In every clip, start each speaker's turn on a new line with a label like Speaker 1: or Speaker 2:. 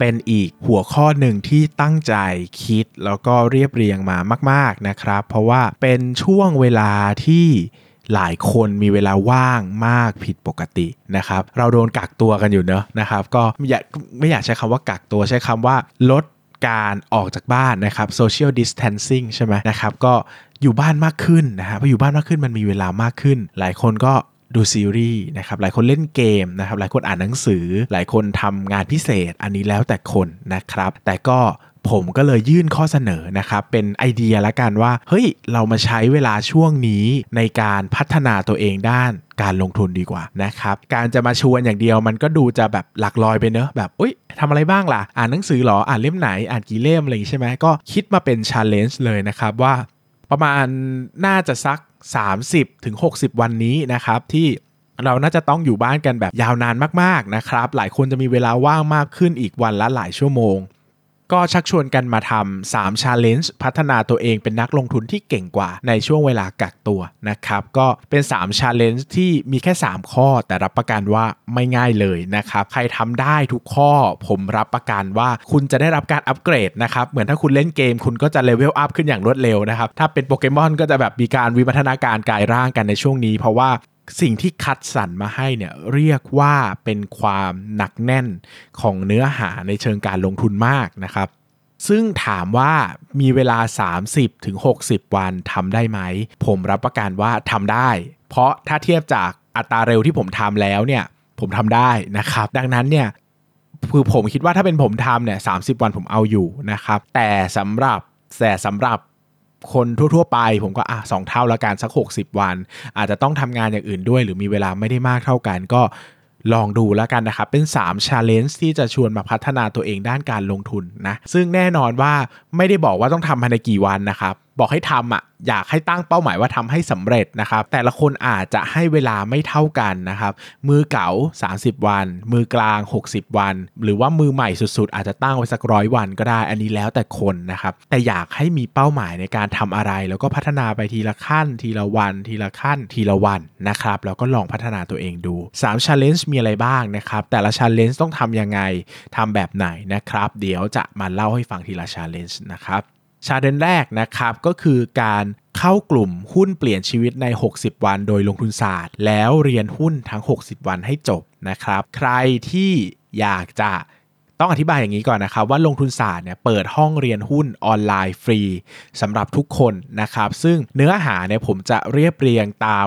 Speaker 1: เป็นอีกหัวข้อหนึ่งที่ตั้งใจคิดแล้วก็เรียบเรียงมามาก ๆนะครับ เพราะว่าเป็นช่วงเวลาที่หลายคนมีเวลาว่างมากผิดปกตินะครับ เราโดนกักตัวกันอยู่เนอะนะครับ ก็ไม่อยากไม่อยากใช้คำว่ากักตัวใช้คำว่าลดการออกจากบ้านนะครับ social distancing ใช่ไหมนะครับ ก็อยู่บ้านมากขึ้นนะฮะพออยู่บ้านมากขึ้นมันมีเวลามากขึ้น หลายคนก็ ดูซีรีส์นะครับหลายคนเล่นเกมนะครับหลายคนอ่านหนังสือ หลายคนทำงานพิเศษ อันนี้แล้วแต่คนนะครับ แต่ก็ผมก็เลยยื่นข้อเสนอนะครับเป็นไอเดียละกันว่า เฮ้ย เรามาใช้เวลาช่วงนี้ในการพัฒนาตัวเองด้านการลงทุนดีกว่านะครับ การจะมาชวนอย่างเดียวมันก็ดูจะแบบหลักลอยไปเนอะแบบอุ้ยทำอะไรบ้างล่ะ อ่านหนังสือหรอ อ่านเล่มไหน อ่านกี่เล่มอะไรอย่างงี้ใช่ไหมก็คิดมาเป็น challenge เลยนะครับว่า ประมาณน่าจะสัก 30ถึง60วันนี้นะครับที่เราน่าจะต้องอยู่บ้านกันแบบยาวนานมากๆนะครับ หลายคนจะมีเวลาว่างมากขึ้นอีกวันละหลายชั่วโมง ก็ชักชวนกันมาทำ3 Challenge พัฒนาตัวเองเป็นนักลงทุนที่เก่งกว่าในช่วงเวลากักตัวนะครับ ก็เป็น3 Challenge ที่มีแค่ 3 ข้อ แต่รับประกันว่าไม่ง่ายเลยนะครับ ใครทำได้ทุกข้อผมรับประกันว่าคุณจะได้รับการอัปเกรดนะครับ เหมือนถ้าคุณเล่นเกม คุณก็จะเลเวลอัพขึ้นอย่างรวดเร็วนะครับ ถ้าเป็นโปเกมอนก็จะแบบมีการวิวัฒนาการกายร่างกันในช่วงนี้ เพราะว่า สิ่งที่คัดสรรมาให้เนี่ยเรียกว่าเป็นความหนักแน่นของเนื้อหาในเชิงการลงทุนมากนะครับ ซึ่งถามว่ามีเวลา30ถึงวันทำได้ไหม ผมรับประกันว่าทำได้ เพราะถ้าเทียบจากอัตราเร็วที่ผมทำแล้วเนี่ยผมทำได้นะครับ ดังนั้นเนี่ยคือผมคิดว่าถ้าเป็นผมทำเนี่ยสาวันผมเอาอยู่นะครับ แต่สำหรับแต่สำหรับ คนทั่วๆไป ผมก็อะสองเท่าละกันสัก 60 วัน อาจจะต้องทำงานอย่างอื่นด้วย หรือมีเวลาไม่ได้มากเท่ากันก็ลองดูแล้วกันนะครับ เป็น3 Challenge ที่จะชวนมาพัฒนาตัวเองด้านการลงทุนนะ ซึ่งแน่นอนว่าไม่ได้บอกว่าต้องทำภายในกี่วันนะครับ บอกให้ทำอะอยากให้ตั้งเป้าหมายว่าทำให้สำเร็จนะครับ แต่ละคนอาจจะให้เวลาไม่เท่ากันนะครับ มือเก่า 30 วัน มือกลาง 60 วัน หรือว่ามือใหม่สุดๆ อาจจะตั้งไว้สักร้อยวันก็ได้ อันนี้แล้วแต่คนนะครับ แต่อยากให้มีเป้าหมายในการทำอะไร แล้วก็พัฒนาไปทีละขั้น ทีละวัน ทีละขั้น ทีละวันนะครับ แล้วก็ลองพัฒนาตัวเองดู3 Challenge มีอะไรบ้างนะครับ แต่ละ Challenge ต้องทำยังไงทำแบบไหนนะครับ เดี๋ยวจะมาเล่าให้ฟังทีละ Challenge นะครับ ชาเลนแรกนะครับก็คือการเข้ากลุ่มหุ้นเปลี่ยนชีวิตใน 60 วันโดยลงทุนศาสตร์ แล้วเรียนหุ้นทั้ง 60 วันให้จบนะครับ ใครที่อยากจะต้องอธิบายอย่างนี้ก่อนนะครับว่าลงทุนศาสตร์เนี่ยเปิดห้องเรียนหุ้นออนไลน์ฟรีสำหรับทุกคนนะครับ ซึ่งเนื้อหาเนี่ยผมจะเรียบเรียงตาม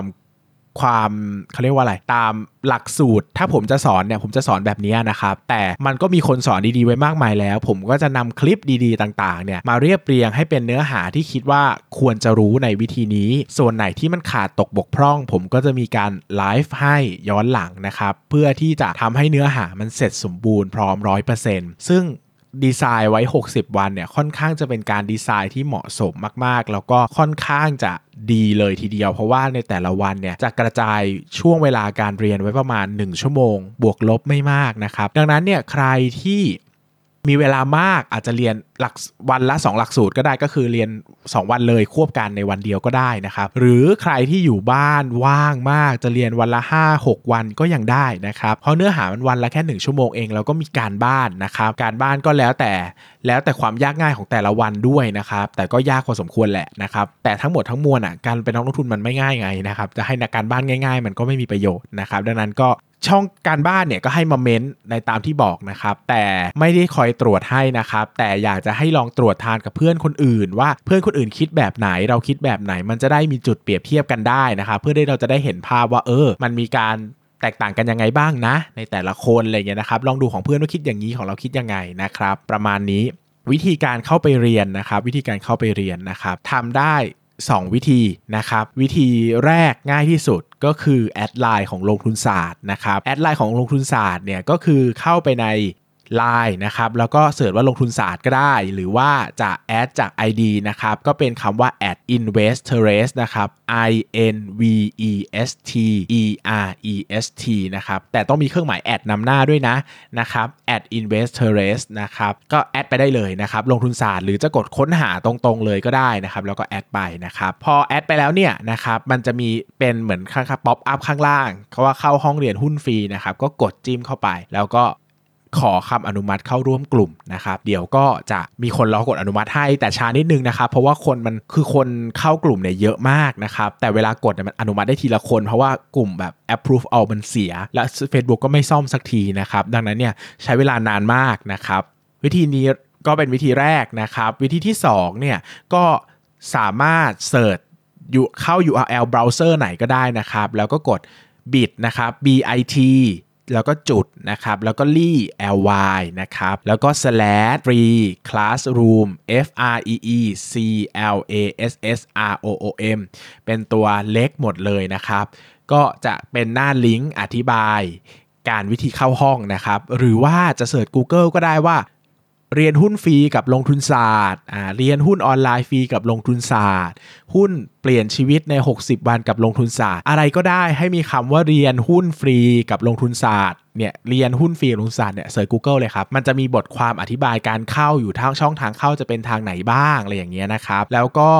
Speaker 1: ความเขาเรียกว่าอะไรตามหลักสูตร ถ้าผมจะสอนเนี่ยผมจะสอนแบบนี้นะครับแต่มันก็มีคนสอนดีๆไว้มากมายแล้ว ผมก็จะนำคลิปดีๆต่างๆเนี่ยมาเรียบเรียงให้เป็นเนื้อหาที่คิดว่าควรจะรู้ในวิธีนี้ ส่วนไหนที่มันขาดตกบกพร่อง ผมก็จะมีการไลฟ์ให้ย้อนหลังนะครับเพื่อที่จะทำให้เนื้อหามันเสร็จสมบูรณ์พร้อมร้อยเปอร์เซ็นต์ซึ่ง ดีไซน์ไว้ 60 วันเนี่ยค่อนข้างจะเป็นการดีไซน์ที่เหมาะสมมาก ๆ แล้วก็ค่อนข้างจะดีเลยทีเดียว เพราะว่าในแต่ละวันเนี่ยจะกระจายช่วงเวลาการเรียนไว้ประมาณ 1 ชั่วโมง บวกลบไม่มากนะครับ ดังนั้นเนี่ยใครที่ มีเวลามากอาจจะเรียนหลักวันละ 2 หลักสูตรก็ได้ก็คือเรียน 2 วันเลยควบกันในวันเดียวก็ได้นะครับ หรือใครที่อยู่บ้านว่างมากจะเรียนวันละ 5 6 วันก็ยังได้นะครับเพราะเนื้อหามันวันละแค่ 1 ชั่วโมงเองแล้วก็มีการบ้านนะครับ การบ้านก็แล้วแต่แล้วแต่ความยากง่ายของแต่ละวันด้วยนะครับแต่ก็ยากพอสมควรแหละนะครับแต่ทั้งหมดทั้งมวลอะการเป็นนักลงทุนมันไม่ง่ายไงนะครับจะให้นักการบ้านง่าย ๆ มันก็ไม่มีประโยชน์นะครับดังนั้นก็ ช่องการบ้านเนี่ยก็ให้มาเม้นในตามที่บอกนะครับ แต่ไม่ได้คอยตรวจให้นะครับ แต่อยากจะให้ลองตรวจทานกับเพื่อนคนอื่น ว่าเพื่อนคนอื่นคิดแบบไหน เราคิดแบบไหน มันจะได้มีจุดเปรียบเทียบกันได้นะครับ เพื่อที่เราจะได้เห็นภาพว่าเออ มันมีการแตกต่างกันยังไงบ้างนะ ในแต่ละคนอะไรเงี้ยนะครับ ลองดูของเพื่อนว่าคิดอย่างนี้ของเราคิดยังไงนะครับ ประมาณนี้วิธีการเข้าไปเรียนนะครับ วิธีการเข้าไปเรียนนะครับทำได้ 2 วิธีนะครับ วิธีแรกง่ายที่สุดก็คือ add Line ของลงทุนศาสตร์นะครับ add Line ของลงทุนศาสตร์เนี่ยก็คือเข้าไปใน Line นะครับแล้วก็ search ว่าลงทุนศาสตร์ก็ได้ หรือว่าจะ add จาก ID นะครับก็เป็นคำว่า at investerest นะครับ i n v e s t e r e s t นะครับแต่ต้องมีเครื่องหมาย at นำหน้าด้วยนะนะครับ at investors นะครับก็ add ไปได้เลยนะครับลงทุนศาสตร์หรือจะกดค้นหาตรงๆเลยก็ได้นะครับแล้วก็ add ไปนะครับพอ add ไปแล้วเนี่ยนะครับมันจะมีเป็นเหมือนข้าง pop up ข้างล่างเขาว่าเข้าห้องเรียนหุ้นฟรีนะครับก็กดจิ้มเข้าไป แล้วก็ ขอคำอนุมัติเข้าร่วมกลุ่มนะครับ เดี๋ยวก็จะมีคนรอกดอนุมัติให้แต่ช้านิดนึงนะครับ เพราะว่าคนมันคือคนเข้ากลุ่มเนี่ยเยอะมากนะครับ แต่เวลากดเนี่ยมันอนุมัติได้ทีละคน เพราะว่ากลุ่มแบบ approve all มันเสีย และ Facebook ก็ไม่ซ่อมสักทีนะครับ ดังนั้นเนี่ยใช้เวลานานมากนะครับ วิธีนี้ก็เป็นวิธีแรกนะครับ วิธีที่2เนี่ยก็สามารถเสิร์ชเข้า URL browser ไหนก็ได้นะครับ แล้วก็กด bit นะครับ bit แล้วก็จุดนะครับ แล้วก็ลี่ ly นะครับ แล้วก็ slash free classroom f r e e c l a s s r o o m เป็นตัวเล็กหมดเลยนะครับ ก็จะเป็นหน้าลิงก์อธิบายการวิธีเข้าห้องนะครับ หรือว่าจะเสิร์ช Google ก็ได้ว่า เรียนหุ้นฟรีกับลงทุนศาสตร์อ่าเรียนหุ้นออนไลน์ฟรีกับลงทุนศาสตร์ หุ้นเปลี่ยนชีวิตใน 60 วันกับลงทุนศาสตร์ อะไรก็ได้ให้มีคำว่าเรียนหุ้นฟรีกับลงทุนศาสตร์เนี่ยเรียนหุ้นฟรีลงทุนศาสตร์เนี่ยเสิร์ช Google เลยครับมันจะมีบทความอธิบายการเข้าอยู่ทางช่องทางเข้าจะเป็นทางไหนบ้างอะไรอย่างเงี้ยนะครับแล้วก็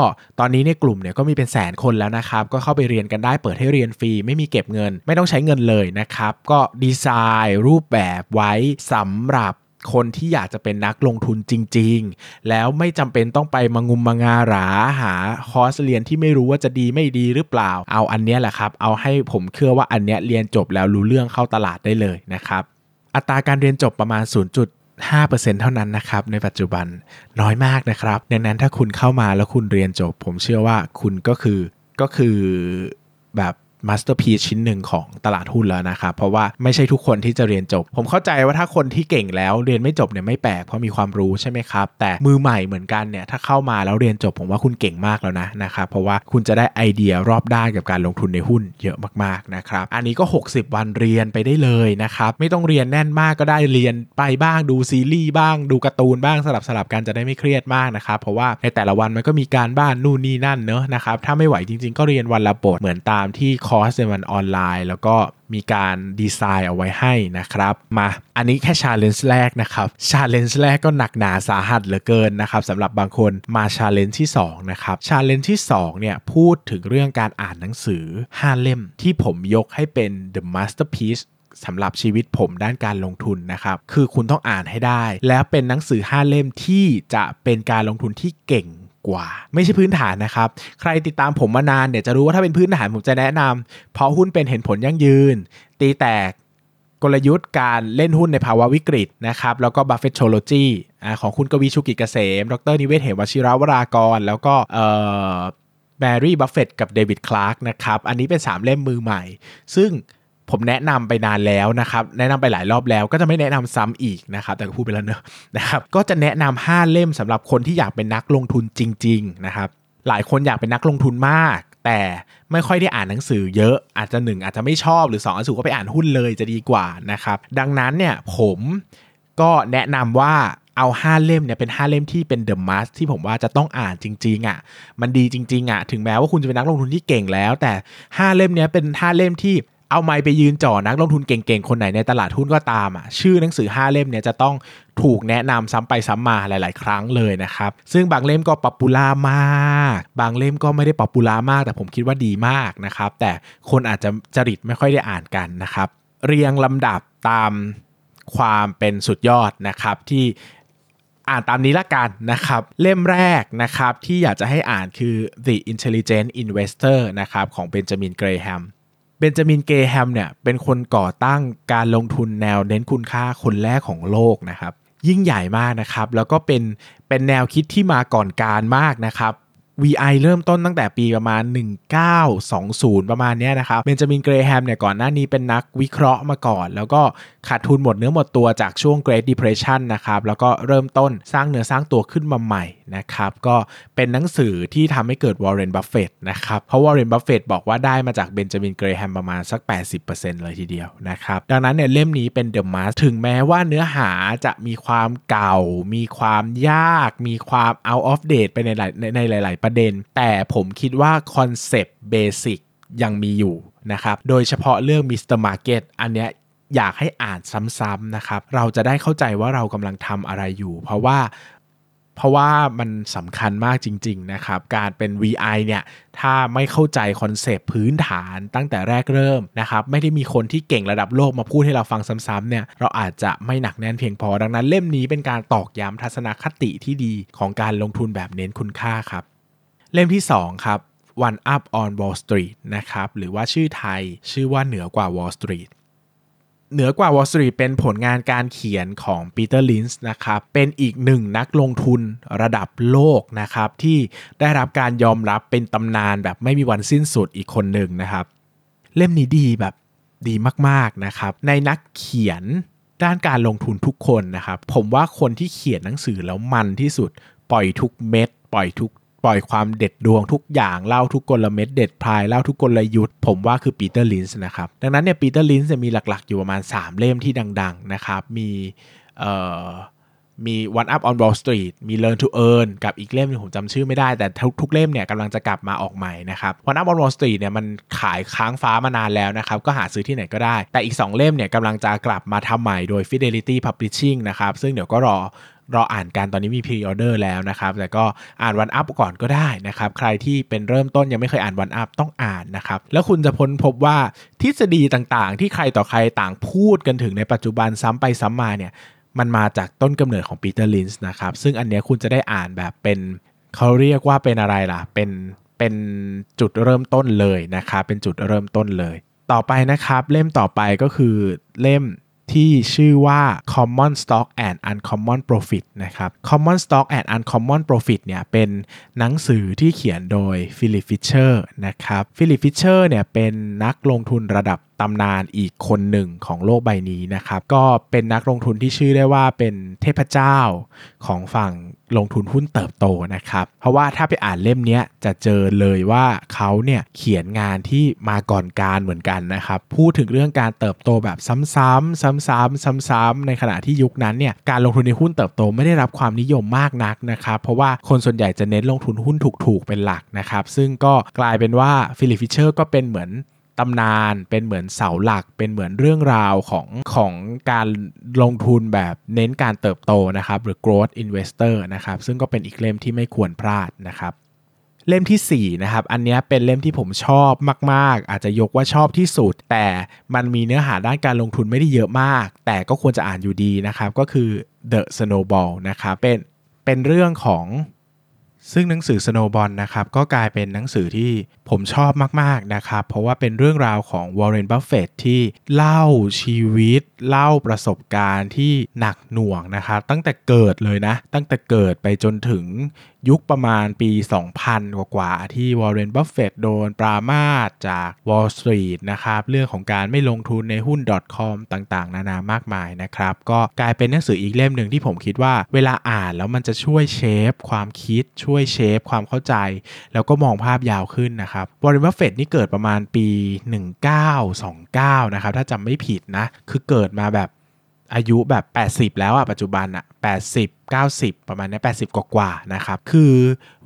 Speaker 1: ตอนนี้ในกลุ่มเนี่ยก็มีเป็นแสนคนแล้วนะครับก็เข้าไปเรียนกันได้เปิดให้เรียนฟรีไม่มีเก็บเงิน ไม่ต้องใช้เงินเลยนะครับก็ดีไซน์รูปแบบไว้สำหรับ คนที่อยากจะเป็นนักลงทุนจริง ๆ แล้วไม่จำเป็นต้องไปมางุมมางาหราหาคอร์สเรียนที่ไม่รู้ว่าจะดีไม่ดีหรือเปล่า เอาอันนี้แหละครับ เอาให้ผมเชื่อว่าอันนี้เรียนจบแล้วรู้เรื่องเข้าตลาดได้เลยนะครับ อัตราการเรียนจบประมาณ 0.5%เท่านั้นนะครับในปัจจุบันน้อยมากนะครับดังนั้นถ้าคุณเข้ามาแล้วคุณเรียนจบ ผมเชื่อว่าคุณก็คือก็คือแบบ masterpiece ชิ้นหนึ่งของตลาดหุ้นแล้วนะครับเพราะว่าไม่ใช่ทุกคนที่จะเรียนจบ ผมเข้าใจว่าถ้าคนที่เก่งแล้วเรียนไม่จบเนี่ยไม่แปลกเพราะมีความรู้ใช่ไหมครับแต่มือใหม่เหมือนกันเนี่ยถ้าเข้ามาแล้วเรียนจบผมว่าคุณเก่งมากแล้วนะนะครับเพราะว่าคุณจะได้ไอเดียรอบด้านกับการลงทุนในหุ้นเยอะมากๆนะครับอันนี้ก็ 60 วันเรียนไปได้เลยนะครับไม่ต้องเรียนแน่นมากก็ได้เรียนไปบ้างดูซีรีส์บ้างดูการ์ตูนบ้างสลับสลับกันจะได้ไม่เครียดมากนะครับเพราะว่าในแต่ละวันมันก็มีการบ้านนู่นนี่นั่นเนอะนะครับถ้าไม่ไหวจริง ๆ ก็เรียนวันละบทเหมือนตามที่คอร์สในวันออนไลน์ แล้วก็มีการดีไซน์เอาไว้ให้นะครับมาอันนี้แค่ challenge แรกนะครับ challenge แรกก็หนักหนาสาหัสเหลือเกินนะครับสำหรับบางคนมา challenge ที่2นะครับ challenge ที่2เนี่ยพูดถึงเรื่องการอ่านหนังสือ 5 เล่มที่ผมยกให้เป็น the masterpiece สำหรับชีวิตผมด้านการลงทุนนะครับ คือคุณต้องอ่านให้ได้ แล้วเป็นหนังสือ 5 เล่มที่จะเป็นการลงทุนที่เก่ง กว่า ไม่ใช่พื้นฐานนะครับ ใครติดตามผมมานานเนี่ยจะรู้ว่าถ้าเป็นพื้นฐานผมจะแนะนำเพาะหุ้นเป็นเห็นผลยั่งยืน ตีแตกกลยุทธ์การเล่นหุ้นในภาวะวิกฤตนะครับแล้วก็ Buffettology ของคุณกวีชูกิจเกษม ดร.นิเวศน์ เหมวชิรวรากร แล้วก็เอ่อแมรี่บัฟเฟตกับเดวิดคลาร์กนะครับ อันนี้เป็น 3 เล่มมือใหม่ ซึ่ง ผมแนะนำไปนานแล้วนะครับ แนะนำไปหลายรอบแล้วก็จะไม่แนะนำซ้ำอีกนะครับ แต่ก็พูดไปแล้วเนอะนะครับ ก็จะแนะนำ5เล่มสำหรับคนที่อยากเป็นนักลงทุนจริง ๆ นะครับ หลายคนอยากเป็นนักลงทุนมาก แต่ไม่ค่อยได้อ่านหนังสือเยอะอาจจะ 1 อาจจะไม่ชอบหรือ2อาจจะก็ไปอ่านหุ้นเลยจะดีกว่านะครับ ดังนั้นเนี่ยผมก็แนะนำว่าเอา5เล่มเนี่ยเป็น 5 เล่มที่เป็นเดอะมัสที่ผมว่าจะต้องอ่านจริงๆอะ่ะมันดีจริงๆอะ่ะถึงแม้ว่าคุณจะเป็นนักลงทุนที่เก่งแล้ว แต่ 5 เล่มเนี้ยเป็น 5 เล่มที่ เอาไม้ไปยืนจ่อนักลงทุนเก่งๆ คนไหนในตลาดหุ้นก็ตามอะชื่อหนังสือ 5 เล่มเนี่ยจะต้องถูกแนะนำซ้ำไปซ้ำมาหลาย ๆ ครั้งเลยนะครับ ซึ่งบางเล่มก็ป๊อปปูล่ามาก บางเล่มก็ไม่ได้ popular มาก แต่ผมคิดว่าดีมากนะครับ แต่คนอาจจะจริตไม่ค่อยได้อ่านกันนะครับ เรียงลำดับตามความเป็นสุดยอดนะครับที่อ่านตามนี้ละกันนะครับ เล่มแรกนะครับที่อยากจะให้อ่านคือ The Intelligent Investor นะครับของเบนจามินเกรแฮม เบนจามินเกรแฮมเนี่ยเป็นคนก่อตั้งการลงทุนแนวเน้นคุณค่าคนแรกของโลกนะครับ ยิ่งใหญ่มากนะครับ แล้วก็เป็นเป็นแนวคิดที่มาก่อนกาลมากนะครับ VI เริ่มต้นตั้งแต่ปีประมาณ 1920 ประมาณนี้นะครับ เบนจามิน เกรแฮมเนี่ยก่อนหน้านี้เป็นนักวิเคราะห์มาก่อน แล้วก็ขาดทุนหมดเนื้อหมดตัวจากช่วง Great Depression นะครับ แล้วก็เริ่มต้นสร้างเนื้อสร้างตัวขึ้นมาใหม่นะครับ ก็เป็นหนังสือที่ทำให้เกิดวอร์เรน บัฟเฟตนะครับ เพราะวอร์เรน บัฟเฟตบอกว่าได้มาจากเบนจามิน เกรแฮมประมาณสัก 80%เลยทีเดียวนะครับ ดังนั้นเนี่ยเล่มนี้เป็น the must ถึงแม้ว่าเนื้อหาจะมีความเก่า มีความยาก มีความ out of date ไปในหลายในหลาย ๆประเด็น แต่ผมคิดว่า concept basic ยังมีอยู่นะครับโดยเฉพาะเรื่อง Mr. Market อันเนี้ยอยากให้อ่านซ้ำๆนะครับ เราจะได้เข้าใจว่าเรากำลังทำอะไรอยู่ เพราะว่าเพราะว่ามันสำคัญมากจริง ๆ นะครับ การเป็น VI เนี่ย ถ้าไม่เข้าใจ concept พื้นฐานตั้งแต่แรกเริ่มนะครับ ไม่ได้มีคนที่เก่งระดับโลกมาพูดให้เราฟังซ้ำๆเนี่ย เราอาจจะไม่หนักแน่นเพียงพอ ดังนั้นเล่มนี้เป็นการตอกย้ำทัศนคติที่ดีของการลงทุนแบบเน้นคุณค่าครับ เล่มที่ 2 ครับ One Up on Wall Street นะครับ หรือว่าชื่อไทยชื่อว่าเหนือกว่า Wall Street เหนือกว่า Wall Street เป็นผลงานการเขียนของปีเตอร์ลินส์นะครับ เป็นอีกหนึ่งนักลงทุนระดับโลกนะครับ ที่ได้รับการยอมรับเป็นตำนานแบบไม่มีวันสิ้นสุดอีกคนหนึ่งนะครับ เล่มนี้ดีแบบดีมากๆนะครับ ในนักเขียนด้านการลงทุนทุกคนนะครับ ผมว่าคนที่เขียนหนังสือแล้วมันที่สุด ปล่อยทุกเม็ด ปล่อยทุก ปล่อยความเด็ดดวงทุกอย่างเล่าทุกกลเม็ดเด็ดพรายเล่าทุกกลยุทธ์ผมว่าคือปีเตอร์ลินช์นะครับดังนั้นเนี่ยปีเตอร์ลินช์จะมีหลักๆ อยู่ประมาณ 3 เล่มที่ดัง ๆ นะครับ มีเอ่อมี One Up on Wall Street มี Learn to Earn กับอีกเล่มนึงผมจำชื่อไม่ได้แต่ทุกทุกเล่มเนี่ยกำลังจะกลับมาออกใหม่นะครับ One Up on Wall Street เนี่ยมันขายค้างฟ้ามานานแล้วนะครับ ก็หาซื้อที่ไหนก็ได้ แต่อีก 2 เล่มเนี่ยกำลังจะกลับมาทำใหม่โดย Fidelity Publishing นะครับ ซึ่งเดี๋ยวก็รอ รออ่านกันตอนนี้มี pre-order แล้วนะครับ แต่ก็อ่าน One Up ก่อนก็ได้นะครับ ใครที่เป็นเริ่มต้นยังไม่เคยอ่าน One Up ต้องอ่านนะครับ แล้วคุณจะค้นพบว่าทฤษฎีต่างๆ ที่ใครต่อใครต่างพูดกันถึงในปัจจุบันซ้ำไปซ้ำมาเนี่ยมันมาจากต้นกำเนิดของปีเตอร์ลินช์นะครับ ซึ่งอันเนี้ยคุณจะได้อ่านแบบเป็นเขาเรียกว่าเป็นอะไรล่ะ เป็นเป็นจุดเริ่มต้นเลยนะครับ เป็นจุดเริ่มต้นเลย ต่อไปนะครับ เล่มต่อไปก็คือเล่ม ที่ชื่อว่า Common Stock and Uncommon Profit นะครับ Common Stock and Uncommon Profit เนี่ยเป็นหนังสือที่เขียนโดยฟิลิปฟิชเชอร์นะครับฟิลิปฟิชเชอร์เนี่ยเป็นนักลงทุนระดับตำนานอีกคนหนึ่งของโลกใบนี้นะครับ ก็เป็นนักลงทุนที่ถือได้ว่าเป็นเทพเจ้าของฝั่งลงทุนหุ้นเติบโตนะครับ เพราะว่าถ้าไปอ่านเล่มนี้จะเจอเลยว่าเขาเนี่ยเขียนงานที่มาก่อนกาลเหมือนกันนะครับ พูดถึงเรื่องการเติบโตแบบซ้ำๆซ้ำๆซ้ำๆในขณะที่ยุคนั้นเนี่ยการลงทุนในหุ้นเติบโตไม่ได้รับความนิยมมากนักนะครับ เพราะว่าคนส่วนใหญ่จะเน้นลงทุนหุ้นถูกๆเป็นหลักนะครับ ซึ่งก็กลายเป็นว่าฟิลิปฟิชเชอร์ก็เป็นเหมือน ตำนานเป็นเหมือนเสาหลัก เป็นเหมือนเรื่องราวของของการลงทุนแบบเน้นการเติบโตนะครับ หรือ growth investor นะครับ ซึ่งก็เป็นอีกเล่มที่ไม่ควรพลาดนะครับเล่มที่4นะครับ อันนี้เป็นเล่มที่ผมชอบมาก ๆ อาจจะยกว่าชอบที่สุด แต่มันมีเนื้อหาด้านการลงทุนไม่ได้เยอะมาก แต่ก็ควรจะอ่านอยู่ดีนะครับ ก็คือ The Snowball นะครับ เป็นเป็นเรื่องของ ซึ่งหนังสือ Snowball นะครับก็กลายเป็นหนังสือที่ผมชอบมากๆนะครับ เพราะว่าเป็นเรื่องราวของวอร์เรนบัฟเฟตที่เล่าชีวิต เล่าประสบการณ์ที่หนักหน่วงนะครับ ตั้งแต่เกิดเลยนะ ตั้งแต่เกิดไปจนถึง ยุคประมาณปี 2000 กว่าๆที่วอร์เรนบัฟเฟตโดนปรามาสจาก Wall Street นะครับ เรื่องของการไม่ลงทุนในหุ้น .com ต่างๆ นานามากมายนะครับ ก็กลายเป็นหนังสืออีกเล่มหนึ่งที่ผมคิดว่าเวลาอ่านแล้วมันจะช่วย shape ความคิดช่วย shape ความเข้าใจ แล้วก็มองภาพยาวขึ้นนะครับวอร์เรนบัฟเฟตนี่เกิดประมาณปี 1929 นะครับ ถ้าจำไม่ผิดนะ คือเกิดมาแบบ อายุแบบ 80 แล้วอะปัจจุบันอะ80 90 ประมาณนี้80 กว่าๆนะครับ คือ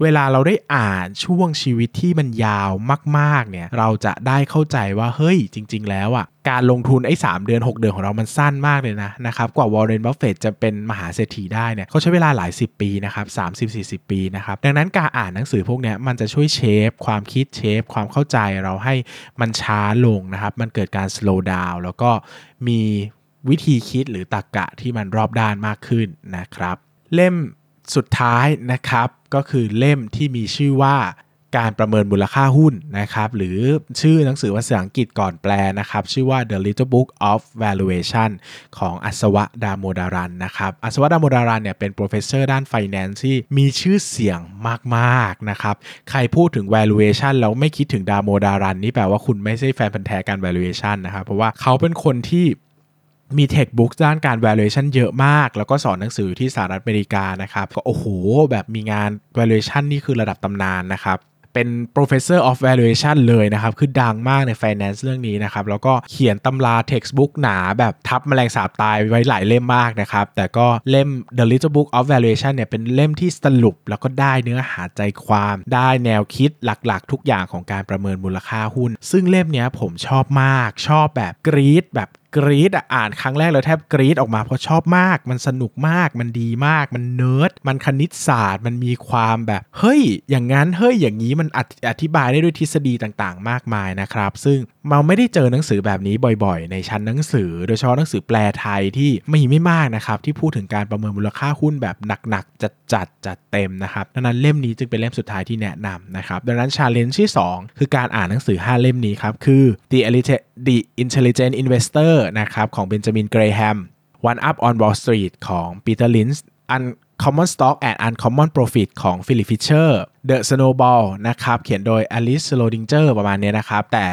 Speaker 1: เวลาเราได้อ่านช่วงชีวิตที่มันยาวมากๆ เนี่ย เราจะได้เข้าใจว่าเฮ้ยจริง ๆ แล้วอะการลงทุนไอ้ 3 เดือน 6 เดือนของเรามันสั้นมากเลยนะนะครับ กว่าวอร์เรนบัฟเฟตจะเป็นมหาเศรษฐีได้เนี่ยเขาใช้เวลาหลาย 10 ปีนะครับ 30-40 ปีนะครับ ดังนั้นการอ่านหนังสือพวกนี้มันจะช่วย shape ความคิด shape ความเข้าใจเราให้มันช้าลงนะครับ มันเกิดการ slow down แล้วก็มี วิธีคิดหรือตรรกะที่มันรอบด้านมากขึ้นนะครับ เล่มสุดท้ายนะครับก็คือเล่มที่มีชื่อว่าการประเมินมูลค่าหุ้นนะครับหรือชื่อหนังสือภาษาอังกฤษก่อนแปลนะครับ ชื่อว่า The Little Book of Valuation ของอัศวะดาโมดารันนะครับอัศวะดาโมดารันเนี่ยเป็น professor ด้าน finance ที่มีชื่อเสียงมากๆนะครับใครพูดถึง valuation แล้วไม่คิดถึงดาโมดารันนี่แปลว่าคุณไม่ใช่แฟนพันธ์แท้การ valuation นะครับเพราะว่าเขาเป็นคนที่ มีเทคบุ๊กด้านการ valuation เยอะมาก แล้วก็สอนหนังสือที่สหรัฐอเมริกานะครับ ก็โอ้โห แบบมีงาน valuation นี่คือระดับตำนานนะครับเป็น professor of valuation เลยนะครับ คือดังมากใน finance เรื่องนี้นะครับ แล้วก็เขียนตำรา textbook หนาแบบทับแมลงสาบตายไว้หลายเล่มมากนะครับ แต่ก็เล่ม The Little Book of Valuation เนี่ยเป็นเล่มที่สรุป แล้วก็ได้เนื้อหาใจความ ได้แนวคิดหลักๆ ทุกอย่างของการประเมินมูลค่าหุ้น ซึ่งเล่มนี้ผมชอบมาก ชอบแบบกรี๊ดแบบ กรีดอ่านครั้งแรกเลยแทบกรีดออกมาเพราะชอบมาก มันสนุกมาก มันดีมาก มันเนิร์ด มันคณิตศาสตร์ มันมีความแบบ เฮ้ย อย่างนั้น เฮ้ย อย่างนี้ มันอธิบายได้ด้วยทฤษฎีต่างๆ มากมายนะครับ ซึ่งเราไม่ได้เจอหนังสือแบบนี้บ่อยๆ ในชั้นหนังสือ โดยเฉพาะหนังสือแปลไทยที่มีไม่มากนะครับที่พูดถึงการประเมินมูลค่าหุ้นแบบหนักๆจัดจัดจัดเต็มนะครับดังนั้นเล่มนี้จึงเป็นเล่มสุดท้ายที่แนะนำนะครับดังนั้น challenge ที่ 2 คือการอ่านหนังสือ 5 เล่มนี้ครับคือ The Intelligent Investor นะครับของเบนจามินเกรแฮม One Up on Wall Street ของ Peter Lynch Uncommon Stock and Uncommon Profit ของ Philip Fisher The Snowball นะครับเขียนโดย Alice Schroeder ประมาณนี้นะครับ แต่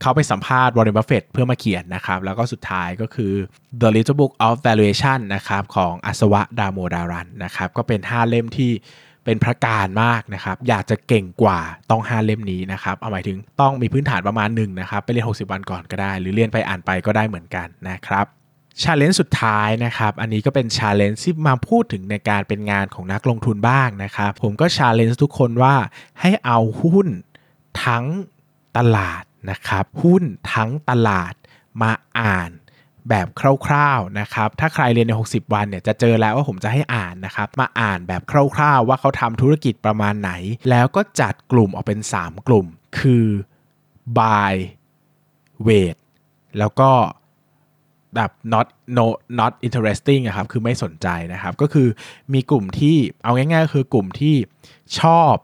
Speaker 1: เขาไปสัมภาษณ์วอร์เรนบัฟเฟตเพื่อมาเขียนนะครับ แล้วก็สุดท้ายก็คือ The Little Book of Valuation นะครับของอัศวะดาโมดารันนะครับ ก็เป็น 5 เล่มที่ เป็นพระการมากนะครับอยากจะเก่งกว่าต้อง5เล่มนี้นะครับเอาหมายถึงต้องมีพื้นฐานประมาณหนึ่งนะครับไปเรียน 60 วันก่อนก็ได้ หรือเรียนไปอ่านไปก็ได้เหมือนกันนะครับchallenge สุดท้ายนะครับ อันนี้ก็เป็น challenge ที่มาพูดถึงในการเป็นงานของนักลงทุนบ้างนะครับ ผมก็ challenge ทุกคนว่าให้เอาหุ้นทั้งตลาดนะครับ หุ้นทั้งตลาดมาอ่าน แบบคร่าวๆนะครับ ถ้าใครเรียนใน 60 วันเนี่ยจะเจอแล้วว่าผมจะให้อ่านนะครับ มาอ่านแบบคร่าวๆ ว่าเขาทำธุรกิจประมาณไหน แล้วก็จัดกลุ่มออกเป็น 3 กลุ่ม คือ buy wait แล้วก็แบบ not no not interesting อะครับ คือไม่สนใจนะครับ ก็คือมีกลุ่มที่เอาง่ายๆ คือกลุ่มที่ชอบ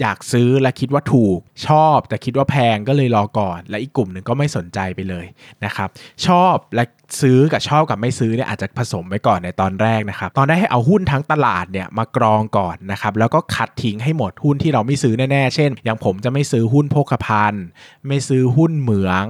Speaker 1: อยากซื้อและคิดว่าถูกชอบแต่คิดว่าแพงก็เลยรอก่อน และอีกกลุ่มหนึ่งก็ไม่สนใจไปเลยนะครับ ชอบและซื้อกับชอบกับไม่ซื้อเนี่ยอาจจะผสมไว้ก่อนในตอนแรกนะครับ ตอนได้ให้เอาหุ้นทั้งตลาดเนี่ยมากรองก่อนนะครับ แล้วก็คัดทิ้งให้หมดหุ้นที่เราไม่ซื้อแน่ๆ เช่น อย่างผมจะไม่ซื้อหุ้นโภคภัณฑ์ ไม่ซื้อหุ้นเหมือง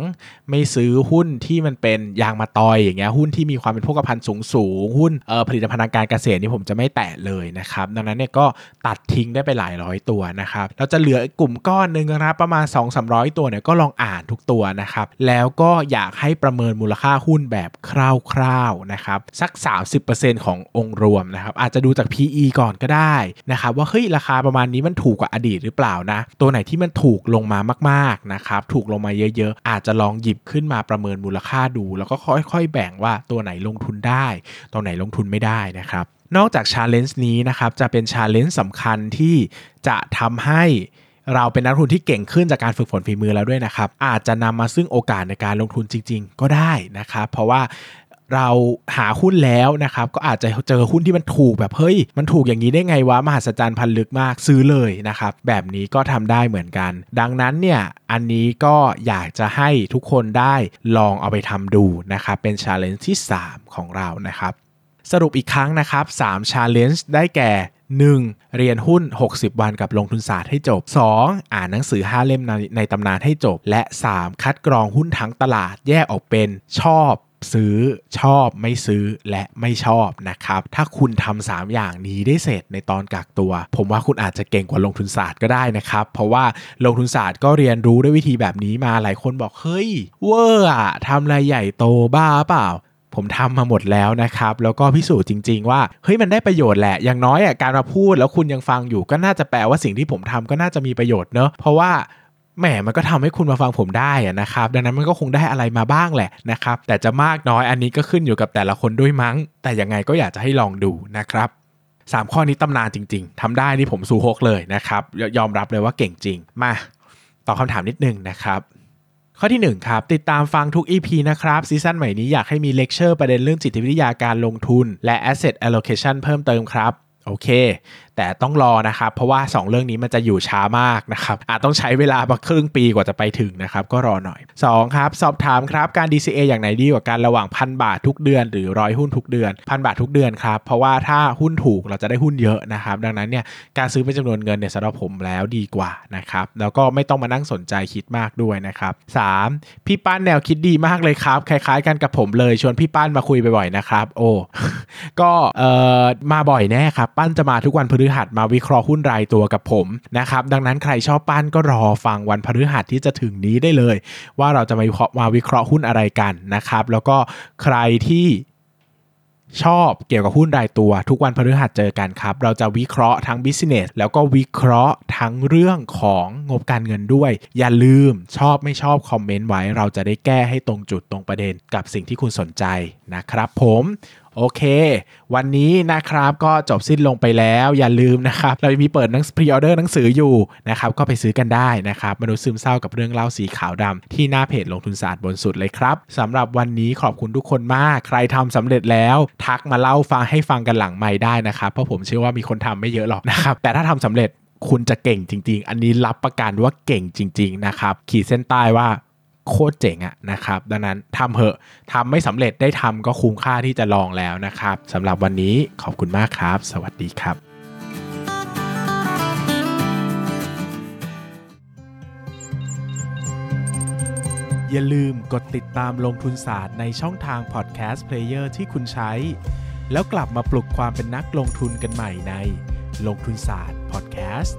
Speaker 1: ไม่ซื้อหุ้นที่มันเป็นยางมาตอยอย่างเงี้ยหุ้นที่มีความเป็นโภคภัณฑ์สูงสูงหุ้นเอ่อผลิตภัณฑ์การเกษตรนี่ผมจะไม่แตะเลยนะครับ ดังนั้นเนี่ยก็ตัดทิ้งได้ไปหลายร้อยตัวนะครับเราจะเหลือกลุ่มก้อนหนึ่งนะครับประมาณ 2 3 0 0 ตัวเนี่ยก็ลองอ่านทุกตัวนะครับแล้วก็อยากให้ประเมินมูลค่าหุ้นแบบคร่าวๆนะครับสัก 30%ขององค์รวมนะครับอาจจะดูจาก PE ก่อนก็ได้นะครับว่าเฮ้ยราคาประมาณนี้มันถูกกว่าอดีตหรือเปล่านะตัวไหนที่มันถูกลงมามากๆนะครับถูกลงมาเยอะๆ อาจจะลองหยิบขึ้นมาประเมินมูลค่าดู แล้วก็ค่อยๆ แบ่งว่าตัวไหนลงทุนได้ ตัวไหนลงทุนไม่ได้นะครับนอกจาก challenge นี้นะครับจะเป็น challenge สำคัญที่จะทำให้ เราเป็นนักทุนที่เก่งขึ้นจากการฝึกฝนฝีมือแล้วด้วยนะครับ อาจจะนำมาซึ่งโอกาสในการลงทุนจริง ๆ ก็ได้นะครับ เพราะว่าเราหาหุ้นแล้วนะครับ ก็อาจจะเจอหุ้นที่มันถูกแบบเฮ้ย มันถูกอย่างนี้ได้ไงวะ มหัศจรรย์พันลึกมากซื้อเลยนะครับ แบบนี้ก็ทำได้เหมือนกัน ดังนั้นเนี่ย อันนี้ก็อยากจะให้ทุกคนได้ลองเอาไปทำดูนะครับ เป็นชาเลนจ์ที่ 3 ของเรานะครับ สรุปอีกครั้งนะครับ3 Challenge ได้แก่ 1. เรียนหุ้น 60 วันกับลงทุนศาสตร์ให้จบ 2. อ่านหนังสือ 5 เล่มในในตำนานให้จบ และ 3. คัดกรองหุ้นทั้งตลาดแยกออกเป็นชอบซื้อชอบไม่ซื้อและไม่ชอบนะครับ ถ้าคุณทำ3อย่างนี้ได้เสร็จในตอนกักตัว ผมว่าคุณอาจจะเก่งกว่าลงทุนศาสตร์ก็ได้นะครับ เพราะว่าลงทุนศาสตร์ก็เรียนรู้ด้วยวิธีแบบนี้มาหลายคนบอกเฮ้ยเวอร์อะทำอะไรใหญ่โตบ้าเปล่า ผมทำมาหมดแล้วนะครับ แล้วก็พิสูจน์จริง ๆ ว่าเฮ้ยมันได้ประโยชน์แหละ อย่างน้อยอะการมาพูดแล้วคุณยังฟังอยู่ ก็น่าจะแปลว่าสิ่งที่ผมทำก็น่าจะมีประโยชน์เนอะเพราะว่าแหมมันก็ทำให้คุณมาฟังผมได้นะครับดังนั้นมันก็คงได้อะไรมาบ้างแหละนะครับ แต่จะมากน้อยอันนี้ก็ขึ้นอยู่กับแต่ละคนด้วยมั้ง แต่ยังไงก็อยากจะให้ลองดูนะครับ3ข้อนี้ตำนานจริง ๆทำได้นี่ผมซูฮกเลยนะครับยอมรับเลยว่าเก่งจริงมาตอบคำถามนิดนึงนะครับ ข้อที่ 1 ครับ ติดตามฟังทุก EP นะครับ season ใหม่นี้อยากให้มีเลคเชอร์ประเด็นเรื่องจิตวิทยาการลงทุน และ Asset Allocation เพิ่มเติมครับ โอเค แต่ต้องรอนะครับ เพราะว่า 2 เรื่องนี้มันจะอยู่ช้ามากนะครับอาจต้องใช้เวลาประครึ่งปีกว่าจะไปถึงนะครับ ก็รอหน่อย 2 ครับ สอบถามครับการ DCA อย่างไหนดีกว่ากันระหว่างพันบาททุกเดือนหรือร้อยหุ้นทุกเดือนพันบาททุกเดือนครับ เพราะว่าถ้าหุ้นถูกเราจะได้หุ้นเยอะนะครับ ดังนั้นเนี่ยการซื้อเป็นจำนวนเงินเนี่ยสำหรับผมแล้วดีกว่านะครับแล้วก็ไม่ต้องมานั่งสนใจคิดมากด้วยนะครับ 3. พี่ป้านแนวคิดดีมากเลยครับ คล้ายๆ กันกับผมเลยชวนพี่ป้านมาคุยบ่อยๆนะครับ โอ้ก็เอ่อมาบ่อยแน่ครับปั้นจะมาทุกวันพฤหัสมาวิเคราะห์หุ้นรายตัวกับผมนะครับดังนั้นใครชอบปั้นก็รอฟังวันพฤหัสที่จะถึงนี้ได้เลย ว่าเราจะมาวิเคราะห์มาวิเคราะห์หุ้นอะไรกันนะครับ แล้วก็ใครที่ชอบเกี่ยวกับหุ้นรายตัว ทุกวันพฤหัสเจอกันครับ เราจะวิเคราะห์ทั้ง business แล้วก็วิเคราะห์ทั้งเรื่องของงบการเงินด้วย อย่าลืมชอบไม่ชอบคอมเมนต์ไว้ เราจะได้แก้ให้ตรงจุดตรงประเด็นกับสิ่งที่คุณสนใจนะครับผม โอเค วันนี้นะครับก็จบสิ้นลงไปแล้วอย่าลืมนะครับ เรามีเปิดหนังพรีออเดอร์หนังสืออยู่นะครับก็ไปซื้อกันได้นะครับมนุษย์ซึมเศร้ากับเรื่องเล่าสีขาวดำที่หน้าเพจลงทุนศาสตร์บนสุดเลยครับสำหรับวันนี้ขอบคุณทุกคนมาก ใครทำสำเร็จแล้ว ทักมาเล่าฟังให้ฟังกันหลังไม่ได้นะครับเพราะผมเชื่อว่ามีคนทำไม่เยอะหรอกนะครับแต่ถ้าทำสำเร็จคุณจะเก่งจริง ๆ อันนี้รับประกันว่าเก่งจริง ๆ นะครับ ขีดเส้นใต้ว่า โคตรเจ๋งอะนะครับ ดังนั้นทำเหอะทำไม่สำเร็จได้ทำก็คุ้มค่าที่จะลองแล้วนะครับสำหรับวันนี้ขอบคุณมากครับ สวัสดีครับอย่าลืมกดติดตามลงทุนศาสตร์ในช่องทางพอดแคสต์เพลเยอร์ที่คุณใช้ แล้วกลับมาปลุกความเป็นนักลงทุนกันใหม่ในลงทุนศาสตร์พอดแคสต์